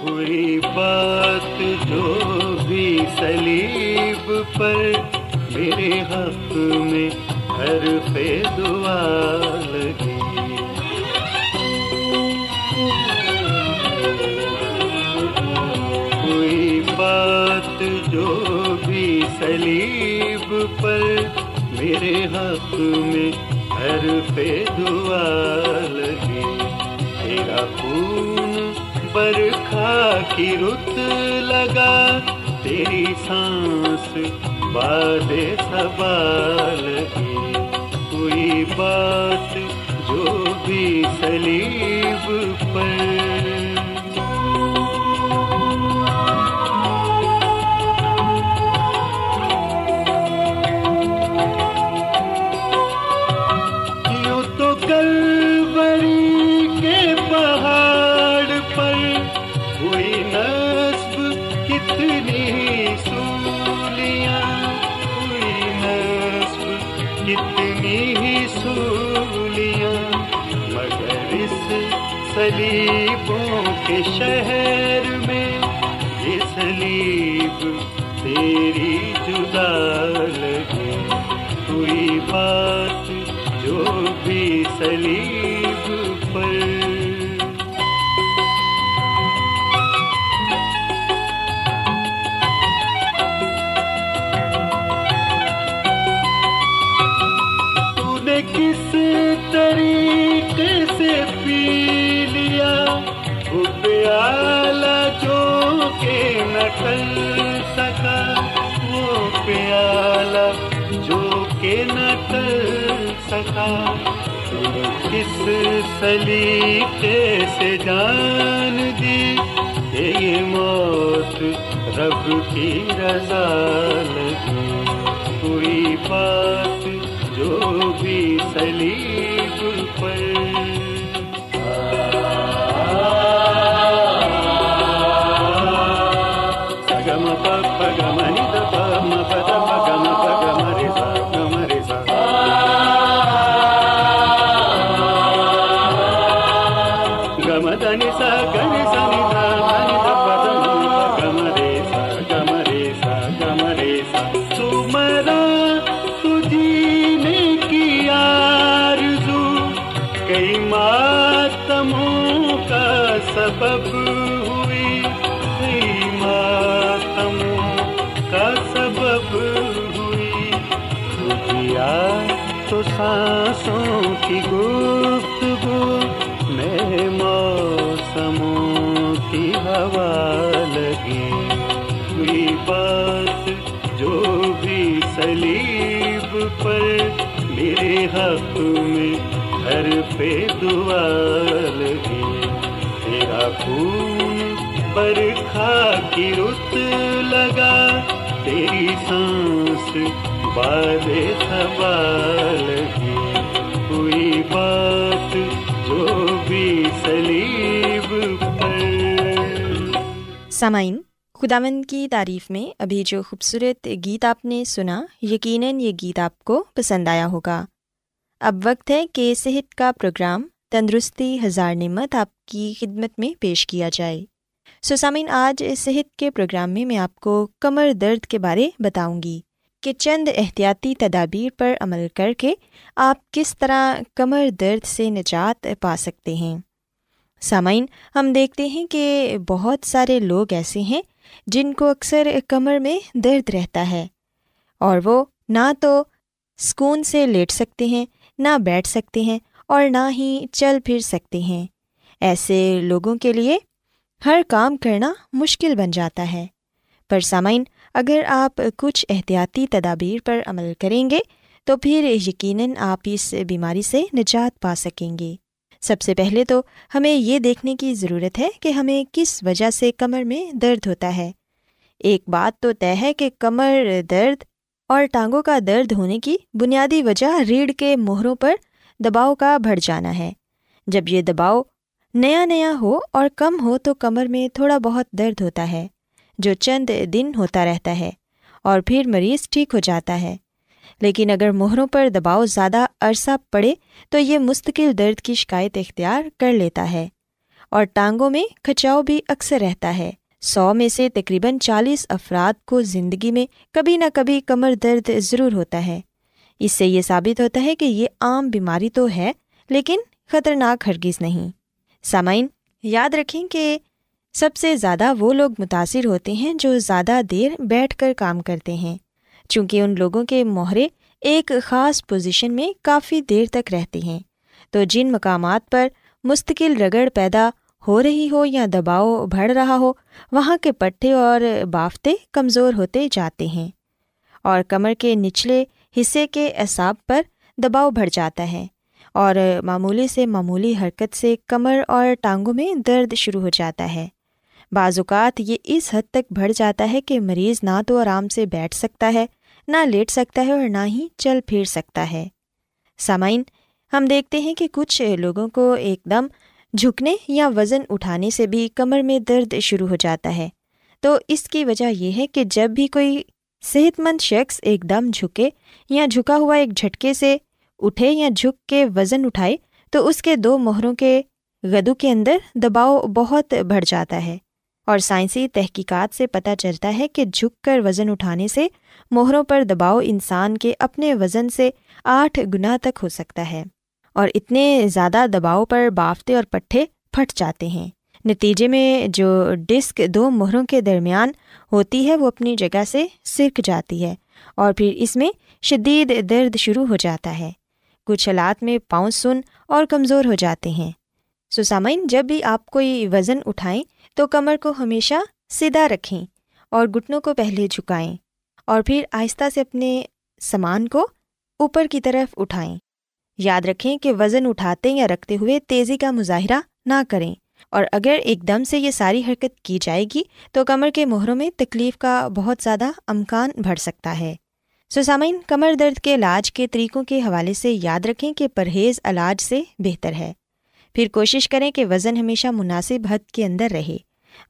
کوئی بات جو بھی سلیب پر میرے حق میں ہر پہ دعا لگی۔ کوئی بات جو بھی سلیب پر میرے حق میں ہر پہ دعا لگی۔ تیرا خون برکھا کی رت لگا، تیری سانس باد سوال لگی کوئی بات جو بھی سلیب پر سلیبوں کے شہر میں یہ سلیب تیری جدا لگے کوئی بات جو بھی سلیب سلیقے سے جان دی کہ یہ موت رب کی رضا لگی۔ کوئی بات جو بھی سلی پر میرے حق میں ہر پہ دعا لگی تیرا خون برکھا کی رت لگا، تیری سانس باد سوال لگی کوئی بات جو بھی سلیب پر۔ سامعین خداون کی تعریف میں ابھی جو خوبصورت گیت آپ نے سنا یقیناً یہ گیت آپ کو پسند آیا ہوگا اب وقت ہے کہ صحت کا پروگرام تندرستی ہزار نعمت آپ کی خدمت میں پیش کیا جائے سسامین آج صحت کے پروگرام میں میں آپ کو کمر درد کے بارے بتاؤں گی کہ چند احتیاطی تدابیر پر عمل کر کے آپ کس طرح کمر درد سے نجات پا سکتے ہیں سامعین ہم دیکھتے ہیں کہ بہت سارے لوگ ایسے ہیں جن کو اکثر کمر میں درد رہتا ہے۔ اور وہ نہ تو سکون سے لیٹ سکتے ہیں، نہ بیٹھ سکتے ہیں اور نہ ہی چل پھر سکتے ہیں۔ ایسے لوگوں کے لیے ہر کام کرنا مشکل بن جاتا ہے۔ پر سامعین، اگر آپ کچھ احتیاطی تدابیر پر عمل کریں گے تو پھر یقیناً آپ اس بیماری سے نجات پا سکیں گے۔ سب سے پہلے تو ہمیں یہ دیکھنے کی ضرورت ہے کہ ہمیں کس وجہ سے کمر میں درد ہوتا ہے۔ ایک بات تو طے ہے کہ کمر درد اور ٹانگوں کا درد ہونے کی بنیادی وجہ ریڑھ کے مہروں پر دباؤ کا بڑھ جانا ہے۔ جب یہ دباؤ نیا نیا ہو اور کم ہو تو کمر میں تھوڑا بہت درد ہوتا ہے، جو چند دن ہوتا رہتا ہے اور پھر مریض ٹھیک ہو جاتا ہے۔ لیکن اگر مہروں پر دباؤ زیادہ عرصہ پڑے تو یہ مستقل درد کی شکایت اختیار کر لیتا ہے اور ٹانگوں میں کھچاؤ بھی اکثر رہتا ہے۔ سو میں سے تقریباً چالیس افراد کو زندگی میں کبھی نہ کبھی کمر درد ضرور ہوتا ہے۔ اس سے یہ ثابت ہوتا ہے کہ یہ عام بیماری تو ہے لیکن خطرناک ہرگز نہیں۔ سامعین، یاد رکھیں کہ سب سے زیادہ وہ لوگ متاثر ہوتے ہیں جو زیادہ دیر بیٹھ کر کام کرتے ہیں۔ چونکہ ان لوگوں کے مہرے ایک خاص پوزیشن میں کافی دیر تک رہتے ہیں۔ تو جن مقامات پر مستقل رگڑ پیدا ہو رہی ہو یا دباؤ بڑھ رہا ہو، وہاں کے پٹھے اور بافتے کمزور ہوتے جاتے ہیں۔ اور کمر کے نچلے حصے کے اعصاب پر دباؤ بڑھ جاتا ہے۔ اور معمولی سے معمولی حرکت سے کمر اور ٹانگوں میں درد شروع ہو جاتا ہے۔ بعض اوقات یہ اس حد تک بڑھ جاتا ہے کہ مریض نہ تو آرام سے بیٹھ سکتا ہے نہ لیٹ سکتا ہے اور نہ ہی چل پھر سکتا ہے۔ سامعین، ہم دیکھتے ہیں کہ کچھ لوگوں کو ایک دم جھکنے یا وزن اٹھانے سے بھی کمر میں درد شروع ہو جاتا ہے۔ تو اس کی وجہ یہ ہے کہ جب بھی کوئی صحت مند شخص ایک دم جھکے یا جھکا ہوا ایک جھٹکے سے اٹھے یا جھک کے وزن اٹھائے، تو اس کے دو مہروں کے گدو کے اندر دباؤ بہت بڑھ جاتا ہے۔ اور سائنسی تحقیقات سے پتہ چلتا ہے کہ جھک کر وزن اٹھانے سے مہروں پر دباؤ انسان کے اپنے وزن سے آٹھ گنا تک ہو سکتا ہے اور اتنے زیادہ دباؤ پر بافتے اور پٹھے پھٹ جاتے ہیں۔ نتیجے میں جو ڈسک دو مہروں کے درمیان ہوتی ہے وہ اپنی جگہ سے سرک جاتی ہے اور پھر اس میں شدید درد شروع ہو جاتا ہے۔ کچھ حالات میں پاؤں سن اور کمزور ہو جاتے ہیں۔ سسامین جب بھی آپ کوئی وزن اٹھائیں تو کمر کو ہمیشہ سیدھا رکھیں اور گھٹنوں کو پہلے جھکائیں اور پھر آہستہ سے اپنے سامان کو اوپر کی طرف اٹھائیں۔ یاد رکھیں کہ وزن اٹھاتے یا رکھتے ہوئے تیزی کا مظاہرہ نہ کریں اور اگر ایک دم سے یہ ساری حرکت کی جائے گی تو کمر کے مہروں میں تکلیف کا بہت زیادہ امکان بڑھ سکتا ہے۔ سسامین کمر درد کے علاج کے طریقوں کے حوالے سے یاد رکھیں کہ پرہیز علاج سے بہتر ہے۔ پھر کوشش کریں کہ وزن ہمیشہ مناسب حد کے اندر رہے۔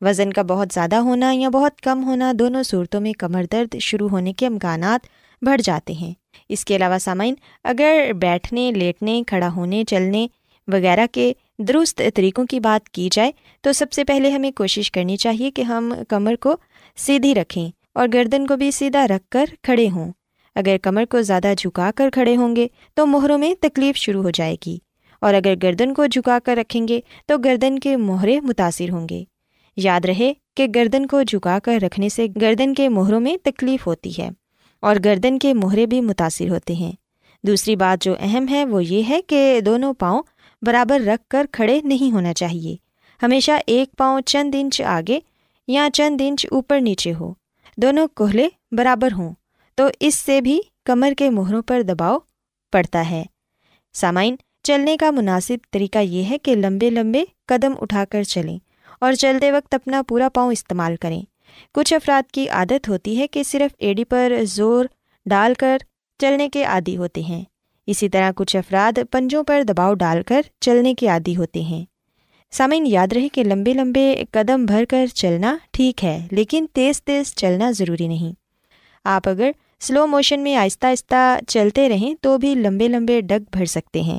وزن کا بہت زیادہ ہونا یا بہت کم ہونا دونوں صورتوں میں کمر درد شروع ہونے کے امکانات بڑھ جاتے ہیں۔ اس کے علاوہ سامعین، اگر بیٹھنے، لیٹنے، کھڑا ہونے، چلنے وغیرہ کے درست طریقوں کی بات کی جائے، تو سب سے پہلے ہمیں کوشش کرنی چاہیے کہ ہم کمر کو سیدھی رکھیں اور گردن کو بھی سیدھا رکھ کر کھڑے ہوں۔ اگر کمر کو زیادہ جھکا کر کھڑے ہوں گے، تو مہروں میں تکلیف شروع ہو جائے گی۔ اور اگر گردن کو جھکا کر رکھیں گے تو گردن کے مہرے متاثر ہوں گے۔ یاد رہے کہ گردن کو جھکا کر رکھنے سے گردن کے مہروں میں تکلیف ہوتی ہے اور گردن کے مہرے بھی متاثر ہوتے ہیں۔ دوسری بات جو اہم ہے وہ یہ ہے کہ دونوں پاؤں برابر رکھ کر کھڑے نہیں ہونا چاہیے۔ ہمیشہ ایک پاؤں چند انچ آگے یا چند انچ اوپر نیچے ہو۔ دونوں کوہلے برابر ہوں تو اس سے بھی کمر کے مہروں پر دباؤ پڑتا ہے۔ سامعین چلنے کا مناسب طریقہ یہ ہے کہ لمبے لمبے قدم اٹھا کر چلیں اور چلتے وقت اپنا پورا پاؤں استعمال کریں۔ کچھ افراد کی عادت ہوتی ہے کہ صرف ایڈی پر زور ڈال کر چلنے کے عادی ہوتے ہیں۔ اسی طرح کچھ افراد پنجوں پر دباؤ ڈال کر چلنے کے عادی ہوتے ہیں۔ سامعین، یاد رہے کہ لمبے لمبے قدم بھر کر چلنا ٹھیک ہے، لیکن تیز تیز چلنا ضروری نہیں۔ آپ اگر سلو موشن میں آہستہ آہستہ چلتے رہیں تو بھی لمبے لمبے ڈگ بھر سکتے ہیں۔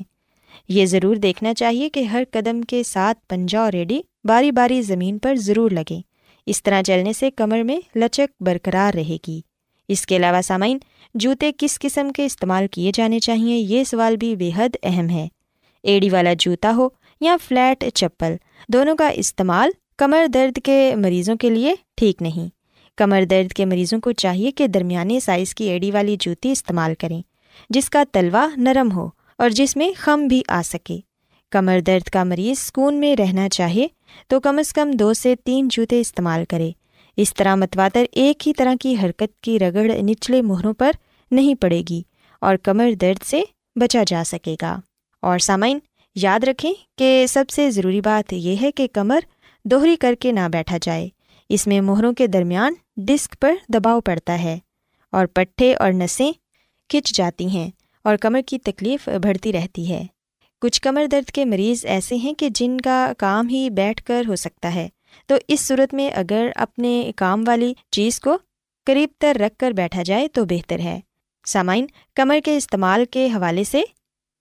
یہ ضرور دیکھنا چاہیے کہ ہر قدم کے ساتھ پنجا اور ریڈی باری باری زمین پر ضرور لگیں اس طرح چلنے سے کمر میں لچک برقرار رہے گی۔ اس کے علاوہ سامعین، جوتے کس قسم کے استعمال کیے جانے چاہئیں یہ سوال بھی بے حد اہم ہے۔ ایڑی والا جوتا ہو یا فلیٹ چپل، دونوں کا استعمال کمر درد کے مریضوں کے لیے ٹھیک نہیں۔ کمر درد کے مریضوں کو چاہیے کہ درمیانے سائز کی ایڑی والی جوتی استعمال کریں، جس کا تلوا نرم ہو۔ اور جس میں خم بھی آ سکے۔ کمر درد کا مریض سکون میں رہنا چاہے تو کم از کم دو سے تین جوتے استعمال کرے۔ اس طرح متواتر ایک ہی طرح کی حرکت کی رگڑ نچلے مہروں پر نہیں پڑے گی اور کمر درد سے بچا جا سکے گا۔ اور سامعین، یاد رکھیں کہ سب سے ضروری بات یہ ہے کہ کمر دوہری کر کے نہ بیٹھا جائے۔ اس میں مہروں کے درمیان ڈسک پر دباؤ پڑتا ہے اور پٹھے اور نسیں کھچ جاتی ہیں۔ اور کمر کی تکلیف بڑھتی رہتی ہے۔ کچھ کمر درد کے مریض ایسے ہیں کہ جن کا کام ہی بیٹھ کر ہو سکتا ہے۔ تو اس صورت میں اگر اپنے کام والی چیز کو قریب تر رکھ کر بیٹھا جائے تو بہتر ہے۔ سامعین، کمر کے استعمال کے حوالے سے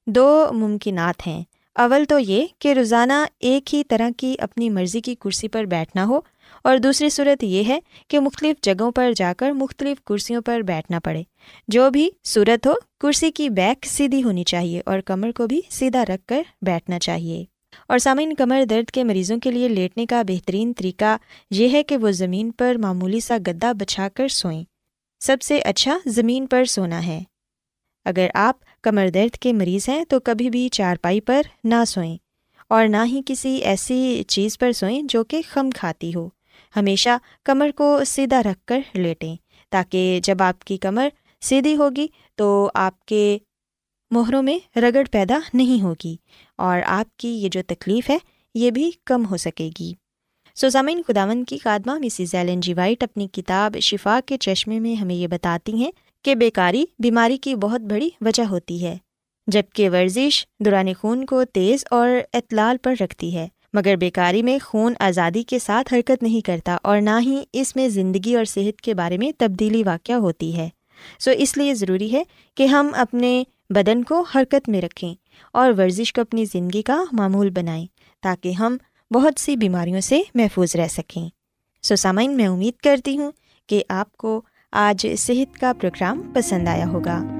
دو ممکنات ہیں۔ اول تو یہ کہ روزانہ ایک ہی طرح کی اپنی مرضی کی کرسی پر بیٹھنا ہو اور دوسری صورت یہ ہے کہ مختلف جگہوں پر جا کر مختلف کرسیوں پر بیٹھنا پڑے۔ جو بھی صورت ہو، کرسی کی بیک سیدھی ہونی چاہیے اور کمر کو بھی سیدھا رکھ کر بیٹھنا چاہیے۔ اور سامعین، کمر درد کے مریضوں کے لیے لیٹنے کا بہترین طریقہ یہ ہے کہ وہ زمین پر معمولی سا گدا بچھا کر سوئیں۔ سب سے اچھا زمین پر سونا ہے۔ اگر آپ کمر درد کے مریض ہیں تو کبھی بھی چارپائی پر نہ سوئیں اور نہ ہی کسی ایسی چیز پر سوئیں جو کہ خم کھاتی ہو۔ ہمیشہ کمر کو سیدھا رکھ کر لیٹیں۔ تاکہ جب آپ کی کمر سیدھی ہوگی تو آپ کے مہروں میں رگڑ پیدا نہیں ہوگی اور آپ کی یہ جو تکلیف ہے یہ بھی کم ہو سکے گی۔ سوزامین خداون کی خادمہ مسز ایلن جی وائٹ اپنی کتاب شفا کے چشمے میں ہمیں یہ بتاتی ہیں کہ بیکاری بیماری کی بہت بڑی وجہ ہوتی ہے جبکہ ورزش دوران خون کو تیز اور اطلال پر رکھتی ہے۔ مگر بیکاری میں خون آزادی کے ساتھ حرکت نہیں کرتا اور نہ ہی اس میں زندگی اور صحت کے بارے میں تبدیلی واقع ہوتی ہے۔ سو اس لیے ضروری ہے کہ ہم اپنے بدن کو حرکت میں رکھیں اور ورزش کو اپنی زندگی کا معمول بنائیں تاکہ ہم بہت سی بیماریوں سے محفوظ رہ سکیں۔ سو سامعین، میں امید کرتی ہوں کہ آپ کو آج صحت کا پروگرام پسند آیا ہوگا۔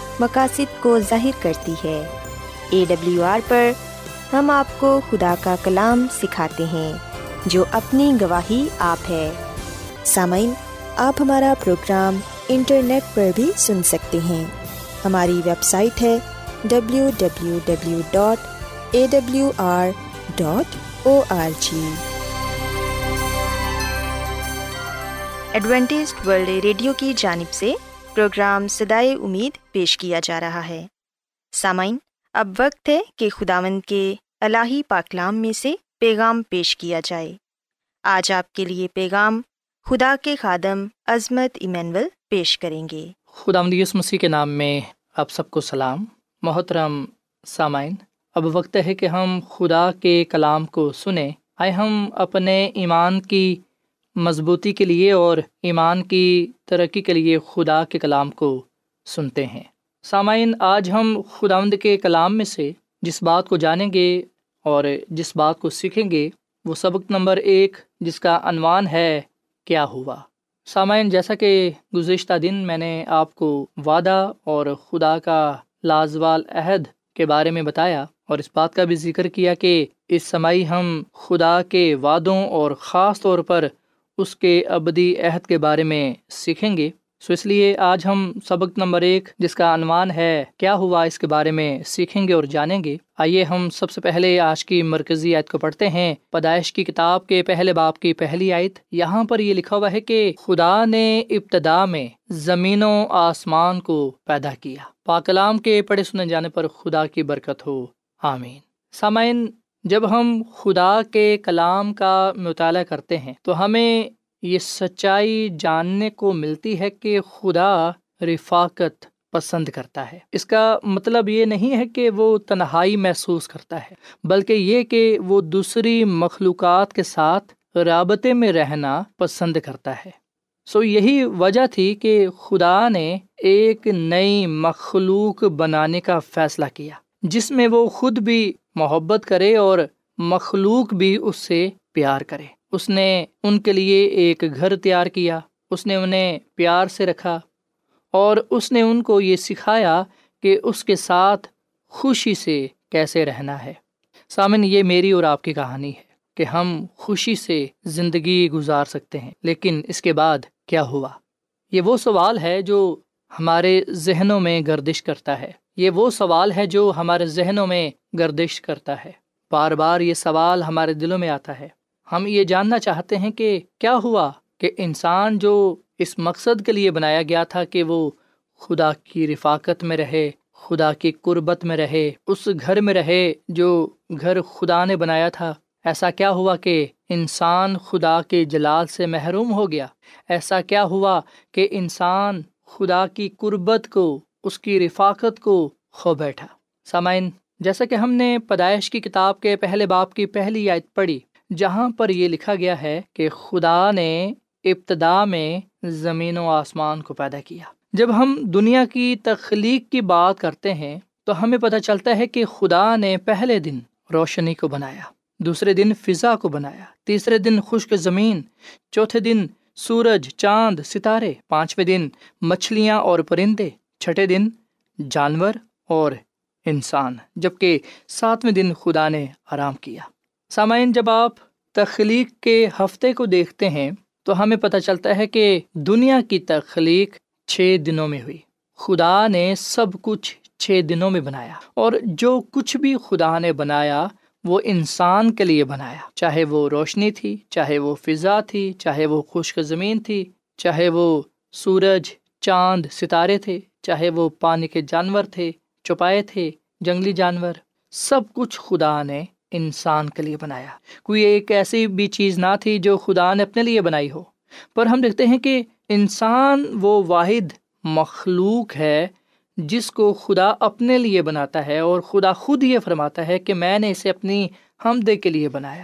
مقاصد کو ظاہر کرتی ہے۔ اے ڈبلیو آر پر ہم آپ کو خدا کا کلام سکھاتے ہیں، جو اپنی گواہی آپ ہے۔ سامعین، آپ ہمارا پروگرام انٹرنیٹ پر بھی سن سکتے ہیں۔ ہماری ویب سائٹ ہے W W W dot A W R dot O R G Adventist world radio کی جانب سے پروگرام سدائے امید پیش کیا جا رہا ہے۔ سامعین، اب وقت ہے کہ خداوند کے الہی پاکلام میں سے پیغام پیش کیا جائے۔ آج آپ کے لیے پیغام خدا کے خادم عظمت ایمینول پیش کریں گے۔ خدا مدیس مسیح کے نام میں آپ سب کو سلام۔ محترم سامعین، اب وقت ہے کہ ہم خدا کے کلام کو سنیں۔ آئے ہم اپنے ایمان کی مضبوطی کے لیے اور ایمان کی ترقی کے لیے خدا کے کلام کو سنتے ہیں۔ سامعین، آج ہم خداوند کے کلام میں سے جس بات کو جانیں گے اور جس بات کو سیکھیں گے، وہ سبق نمبر ایک جس کا عنوان ہے، کیا ہوا؟ سامعین، جیسا کہ گزشتہ دن میں نے آپ کو وعدہ اور خدا کا لازوال عہد کے بارے میں بتایا اور اس بات کا بھی ذکر کیا کہ اس سمائی ہم خدا کے وعدوں اور خاص طور پر اس کے ابدی عہد کے بارے میں سیکھیں گے۔ سو اس لیے آج ہم سبق نمبر ایک، جس کا عنوان ہے، کیا ہوا اس کے بارے میں سیکھیں گے اور جانیں گے۔ آئیے ہم سب سے پہلے آج کی مرکزی آیت کو پڑھتے ہیں۔ پیدائش کی کتاب کے پہلے باپ کی پہلی آیت، یہاں پر یہ لکھا ہوا ہے کہ خدا نے ابتدا میں زمین و آسمان کو پیدا کیا۔ پاکلام کے پڑھے سنے جانے پر خدا کی برکت ہو۔ آمین۔ سامعین جب ہم خدا کے کلام کا مطالعہ کرتے ہیں تو ہمیں یہ سچائی جاننے کو ملتی ہے کہ خدا رفاقت پسند کرتا ہے۔ اس کا مطلب یہ نہیں ہے کہ وہ تنہائی محسوس کرتا ہے، بلکہ یہ کہ وہ دوسری مخلوقات کے ساتھ رابطے میں رہنا پسند کرتا ہے۔ سو یہی وجہ تھی کہ خدا نے ایک نئی مخلوق بنانے کا فیصلہ کیا۔ جس میں وہ خود بھی محبت کرے اور مخلوق بھی اس سے پیار کرے۔ اس نے ان کے لیے ایک گھر تیار کیا، اس نے انہیں پیار سے رکھا اور اس نے ان کو یہ سکھایا کہ اس کے ساتھ خوشی سے کیسے رہنا ہے۔ سامن، یہ میری اور آپ کی کہانی ہے کہ ہم خوشی سے زندگی گزار سکتے ہیں، لیکن اس کے بعد کیا ہوا؟ یہ وہ سوال ہے جو ہمارے ذہنوں میں گردش کرتا ہے۔ یہ وہ سوال ہے جو ہمارے ذہنوں میں گردش کرتا ہے۔ بار بار یہ سوال ہمارے دلوں میں آتا ہے۔ ہم یہ جاننا چاہتے ہیں کہ کیا ہوا کہ انسان جو اس مقصد کے لیے بنایا گیا تھا کہ وہ خدا کی رفاقت میں رہے، خدا کی قربت میں رہے، اس گھر میں رہے جو گھر خدا نے بنایا تھا، ایسا کیا ہوا کہ انسان خدا کے جلال سے محروم ہو گیا؟ ایسا کیا ہوا کہ انسان خدا کی قربت کو اس کی رفاقت کو کھو بیٹھا۔ سامعین، جیسا کہ ہم نے پیدائش کی کتاب کے پہلے باپ کی پہلی آیت پڑھی، جہاں پر یہ لکھا گیا ہے کہ خدا نے ابتدا میں زمین و آسمان کو پیدا کیا۔ جب ہم دنیا کی تخلیق کی بات کرتے ہیں، تو ہمیں پتہ چلتا ہے کہ خدا نے پہلے دن روشنی کو بنایا، دوسرے دن فضا کو بنایا، تیسرے دن خشک زمین، چوتھے دن سورج، چاند، ستارے، پانچویں دن مچھلیاں اور پرندے۔ چھٹے دن جانور اور انسان، جبکہ ساتویں دن خدا نے آرام کیا۔ سامعین، جب آپ تخلیق کے ہفتے کو دیکھتے ہیں، تو ہمیں پتہ چلتا ہے کہ دنیا کی تخلیق چھ دنوں میں ہوئی۔ خدا نے سب کچھ چھ دنوں میں بنایا، اور جو کچھ بھی خدا نے بنایا، وہ انسان کے لیے بنایا۔ چاہے وہ روشنی تھی، چاہے وہ فضا تھی، چاہے وہ خشک زمین تھی، چاہے وہ سورج، چاند، ستارے تھے چاہے وہ پانی کے جانور تھے چپائے تھے، جنگلی جانور، سب کچھ خدا نے انسان کے لیے بنایا۔ کوئی ایک ایسی بھی چیز نہ تھی جو خدا نے اپنے لیے بنائی ہو۔ پر ہم دیکھتے ہیں کہ انسان وہ واحد مخلوق ہے جس کو خدا اپنے لیے بناتا ہے اور خدا خود یہ فرماتا ہے کہ میں نے اسے اپنی ہمدے کے لیے بنایا۔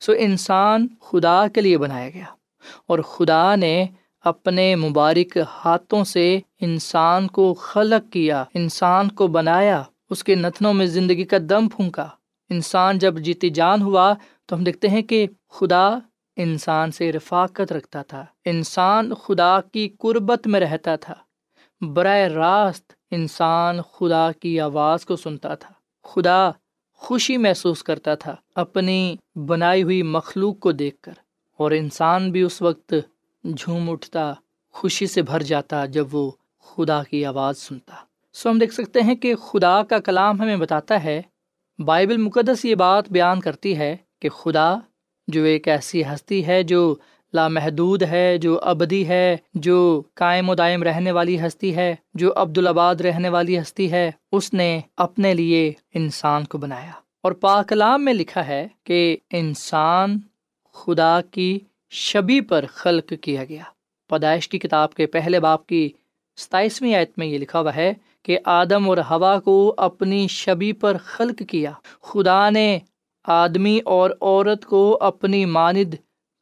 سو انسان خدا کے لیے بنایا گیا اور خدا نے اپنے مبارک ہاتھوں سے انسان کو خلق کیا، انسان کو بنایا، اس کے نتنوں میں زندگی کا دم پھونکا۔ انسان جب جیتی جان ہوا تو ہم دیکھتے ہیں کہ خدا انسان سے رفاقت رکھتا تھا۔ انسان خدا کی قربت میں رہتا تھا۔ براہ راست انسان خدا کی آواز کو سنتا تھا۔ خدا خوشی محسوس کرتا تھا اپنی بنائی ہوئی مخلوق کو دیکھ کر، اور انسان بھی اس وقت جھوم اٹھتا، خوشی سے بھر جاتا جب وہ خدا کی آواز سنتا۔ سو ہم دیکھ سکتے ہیں کہ خدا کا کلام ہمیں بتاتا ہے، بائبل مقدس یہ بات بیان کرتی ہے کہ خدا جو ایک ایسی ہستی ہے جو لامحدود ہے، جو ابدی ہے، جو قائم و دائم رہنے والی ہستی ہے، جو عبدالآباد رہنے والی ہستی ہے، اس نے اپنے لیے انسان کو بنایا۔ اور پاکلام میں لکھا ہے کہ انسان خدا کی شبی پر خلق کیا گیا۔ پیدائش کی کتاب کے پہلے باپ کی ستائیسویں آیت میں یہ لکھا ہوا ہے کہ آدم اور ہوا کو اپنی شبی پر خلق کیا۔ خدا نے آدمی اور عورت کو اپنی ماند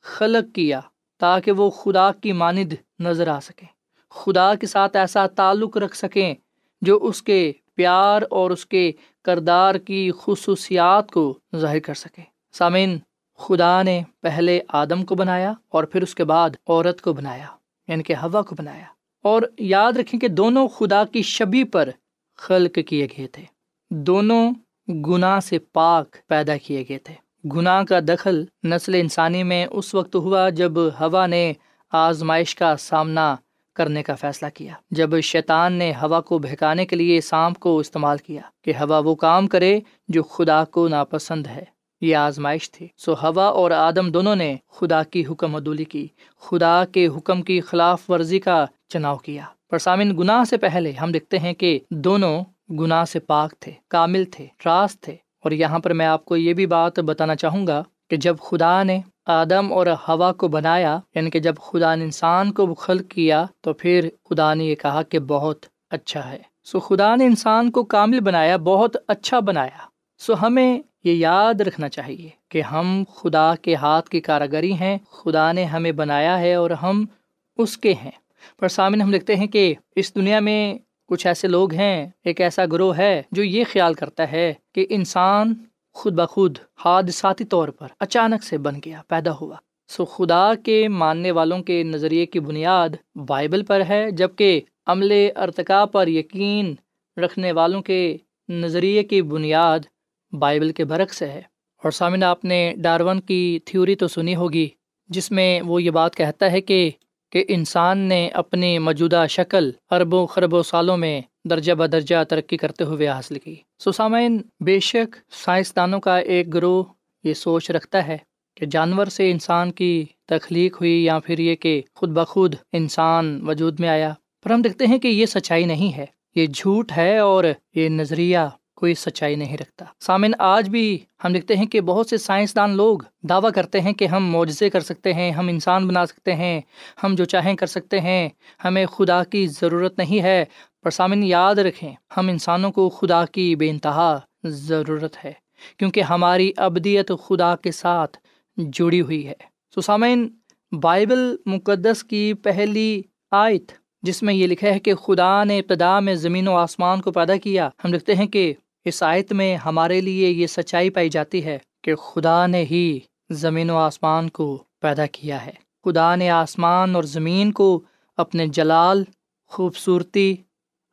خلق کیا تاکہ وہ خدا کی ماند نظر آ سکیں۔ خدا کے ساتھ ایسا تعلق رکھ سکیں جو اس کے پیار اور اس کے کردار کی خصوصیات کو ظاہر کر سکے سامعین خدا نے پہلے آدم کو بنایا اور پھر اس کے بعد عورت کو بنایا یعنی کہ ہوا کو بنایا۔ اور یاد رکھیں کہ دونوں خدا کی شبی پر خلق کیے گئے تھے۔ دونوں گناہ سے پاک پیدا کیے گئے تھے۔ گناہ کا دخل نسل انسانی میں اس وقت ہوا جب ہوا نے آزمائش کا سامنا کرنے کا فیصلہ کیا۔ جب شیطان نے ہوا کو بہکانے کے لیے سانپ کو استعمال کیا کہ ہوا وہ کام کرے جو خدا کو ناپسند ہے۔ یہ آزمائش تھی۔ سو ہوا اور آدم دونوں نے خدا کی حکم عدولی کی، خدا کے حکم کی خلاف ورزی کا چناؤ کیا۔ پر سامن گناہ سے پہلے ہم دیکھتے ہیں کہ دونوں گناہ سے پاک تھے، کامل تھے راست تھے۔ اور یہاں پر میں آپ کو یہ بھی بات بتانا چاہوں گا کہ جب خدا نے آدم اور ہوا کو بنایا یعنی کہ جب خدا نے انسان کو خلق کیا، تو پھر خدا نے یہ کہا کہ بہت اچھا ہے۔ سو خدا نے انسان کو کامل بنایا، بہت اچھا بنایا۔ سو ہمیں یہ یاد رکھنا چاہیے کہ ہم خدا کے ہاتھ کی کاراگری ہیں، خدا نے ہمیں بنایا ہے اور ہم اس کے ہیں۔ پر سامنے ہم دیکھتے ہیں کہ اس دنیا میں کچھ ایسے لوگ ہیں، ایک ایسا گروہ ہے جو یہ خیال کرتا ہے کہ انسان خود بخود حادثاتی طور پر اچانک سے بن گیا، پیدا ہوا۔ سو خدا کے ماننے والوں کے نظریے کی بنیاد بائبل پر ہے جبکہ عمل ارتقا پر یقین رکھنے والوں کے نظریے کی بنیاد بائبل کے برعکس ہے۔ اور سامنے آپ نے ڈارون کی تھیوری تو سنی ہوگی، جس میں وہ یہ بات کہتا ہے کہ کہ انسان نے اپنی موجودہ شکل اربوں خربوں سالوں میں درجہ بدرجہ ترقی کرتے ہوئے حاصل کی۔ سوسامین بے شک سائنسدانوں کا ایک گروہ یہ سوچ رکھتا ہے کہ جانور سے انسان کی تخلیق ہوئی یا پھر یہ کہ خود بخود انسان وجود میں آیا۔ پر ہم دیکھتے ہیں کہ یہ سچائی نہیں ہے، یہ جھوٹ ہے اور یہ نظریہ کوئی سچائی نہیں رکھتا۔ سامن، آج بھی ہم دیکھتے ہیں کہ بہت سے سائنسدان لوگ دعویٰ کرتے ہیں کہ ہم معجزے کر سکتے ہیں، ہم انسان بنا سکتے ہیں، ہم جو چاہیں کر سکتے ہیں۔ ہمیں خدا کی ضرورت نہیں ہے۔ پر سامن، یاد رکھیں، ہم انسانوں کو خدا کی بے انتہا ضرورت ہے، کیونکہ ہماری ابدیت خدا کے ساتھ جڑی ہوئی ہے۔ سو سامعین بائبل مقدس کی پہلی آیت، جس میں یہ لکھا ہے کہ خدا نے ابتدا میں زمین و آسمان کو پیدا کیا۔ ہم لکھتے ہیں کہ اس آیت میں ہمارے لیے یہ سچائی پائی جاتی ہے کہ خدا نے ہی زمین و آسمان کو پیدا کیا ہے۔ خدا نے آسمان اور زمین کو اپنے جلال، خوبصورتی،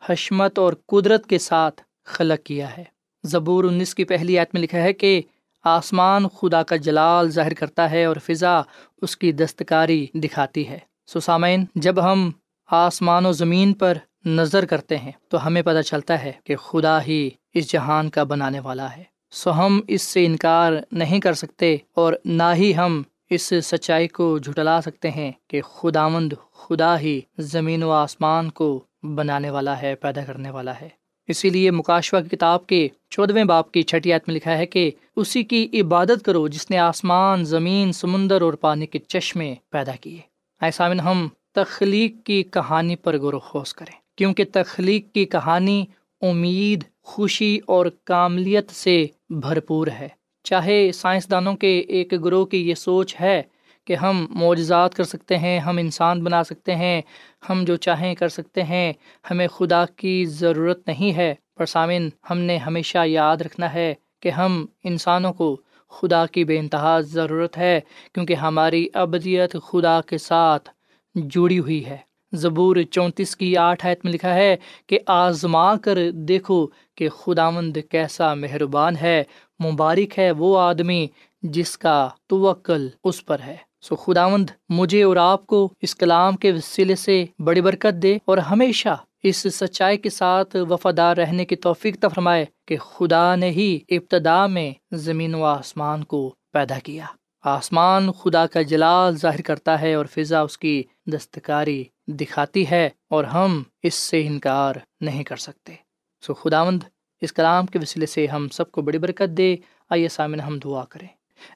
حشمت اور قدرت کے ساتھ خلق کیا ہے۔ زبور انیس کی پہلی آیت میں لکھا ہے کہ آسمان خدا کا جلال ظاہر کرتا ہے اور فضا اس کی دستکاری دکھاتی ہے۔ سسامین جب ہم آسمان و زمین پر نظر کرتے ہیں تو ہمیں پتہ چلتا ہے کہ خدا ہی اس جہان کا بنانے والا ہے۔ سو ہم اس سے انکار نہیں کر سکتے اور نہ ہی ہم اس سچائی کو جھٹلا سکتے ہیں کہ خدا مند خدا ہی زمین و آسمان کو بنانے والا ہے، پیدا کرنے والا ہے۔ اسی لیے مکاشوہ کی کتاب کے چودھویں باپ کی چھٹیات میں لکھا ہے کہ اسی کی عبادت کرو جس نے آسمان، زمین، سمندر اور پانی کے چشمے پیدا کیے۔ ایسا ہم تخلیق کی کہانی پر غور و خوص کریں۔ کیونکہ تخلیق کی کہانی امید، خوشی اور کاملیت سے بھرپور ہے۔ چاہے سائنسدانوں کے ایک گروہ کی یہ سوچ ہے کہ ہم معجزات کر سکتے ہیں، ہم انسان بنا سکتے ہیں، ہم جو چاہیں کر سکتے ہیں، ہمیں خدا کی ضرورت نہیں ہے۔ پر سامن، ہم نے ہمیشہ یاد رکھنا ہے کہ ہم انسانوں کو خدا کی بے انتہا ضرورت ہے، کیونکہ ہماری ابدیت خدا کے ساتھ جڑی ہوئی ہے۔ زبور چونتیس کی آٹھ آیت میں لکھا ہے کہ آزما کر دیکھو کہ خدا مند کیسا مہربان ہے، مبارک ہے وہ آدمی جس کا توکل اس پر ہے۔ سو خدا مجھے اور آپ کو اس کلام کے وسیلے سے بڑی برکت دے اور ہمیشہ اس سچائی کے ساتھ وفادار رہنے کی توفیق فرمائے کہ خدا نے ہی ابتدا میں زمین و آسمان کو پیدا کیا۔ آسمان خدا کا جلال ظاہر کرتا ہے اور فضا اس کی دستکاری دکھاتی ہے اور ہم اس سے انکار نہیں کر سکتے۔ سو خدا مند اس کلام کے وسیلے سے ہم سب کو بڑی برکت دے۔ آئیے سامن ہم دعا کریں۔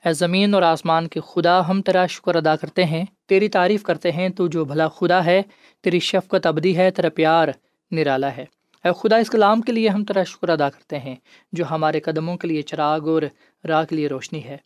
اے زمین اور آسمان کے خدا، ہم تیرا شکر ادا کرتے ہیں۔ تیری تعریف کرتے ہیں تو جو بھلا خدا ہے، تیری شفقت ابدی ہے، تیرا پیار نرالا ہے۔ اے خدا، اس کلام کے لیے ہم تیرا شکر ادا کرتے ہیں، جو ہمارے قدموں کے لیے چراغ اور راہ کے لیے روشنی ہے۔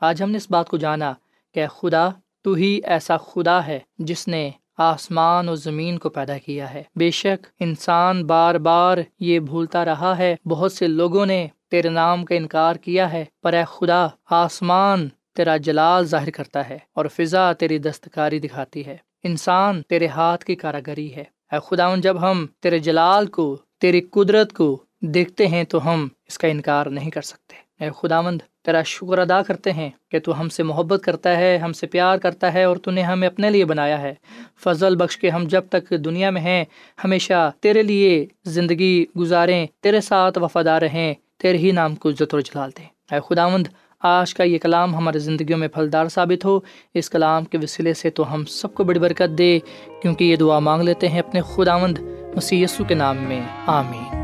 آج ہم نے اس بات کو جانا کہ خدا تو ہی ایسا خدا ہے جس نے آسمان اور زمین کو پیدا کیا ہے۔ بے شک انسان بار بار یہ بھولتا رہا ہے، بہت سے لوگوں نے تیرے نام کا انکار کیا ہے، پر اے خدا، آسمان تیرا جلال ظاہر کرتا ہے اور فضا تیری دستکاری دکھاتی ہے۔ انسان تیرے ہاتھ کی کاراگری ہے۔ اے خدا جب ہم تیرے جلال کو، تیری قدرت کو دیکھتے ہیں تو ہم اس کا انکار نہیں کر سکتے۔ اے خداوند تیرا شکر ادا کرتے ہیں کہ تو ہم سے محبت کرتا ہے، ہم سے پیار کرتا ہے اور تو نے ہمیں اپنے لیے بنایا ہے۔ فضل بخش کے ہم جب تک دنیا میں ہیں، ہمیشہ تیرے لیے زندگی گزاریں، تیرے ساتھ وفادار رہیں، تیرے ہی نام کو عزت و جلال دیں۔ اے خداوند، آج کا یہ کلام ہمارے زندگیوں میں پھلدار ثابت ہو۔ اس کلام کے وسیلے سے تو ہم سب کو بڑی برکت دے، کیونکہ یہ دعا مانگ لیتے ہیں اپنے خداوند مسی کے نام میں۔ آمین۔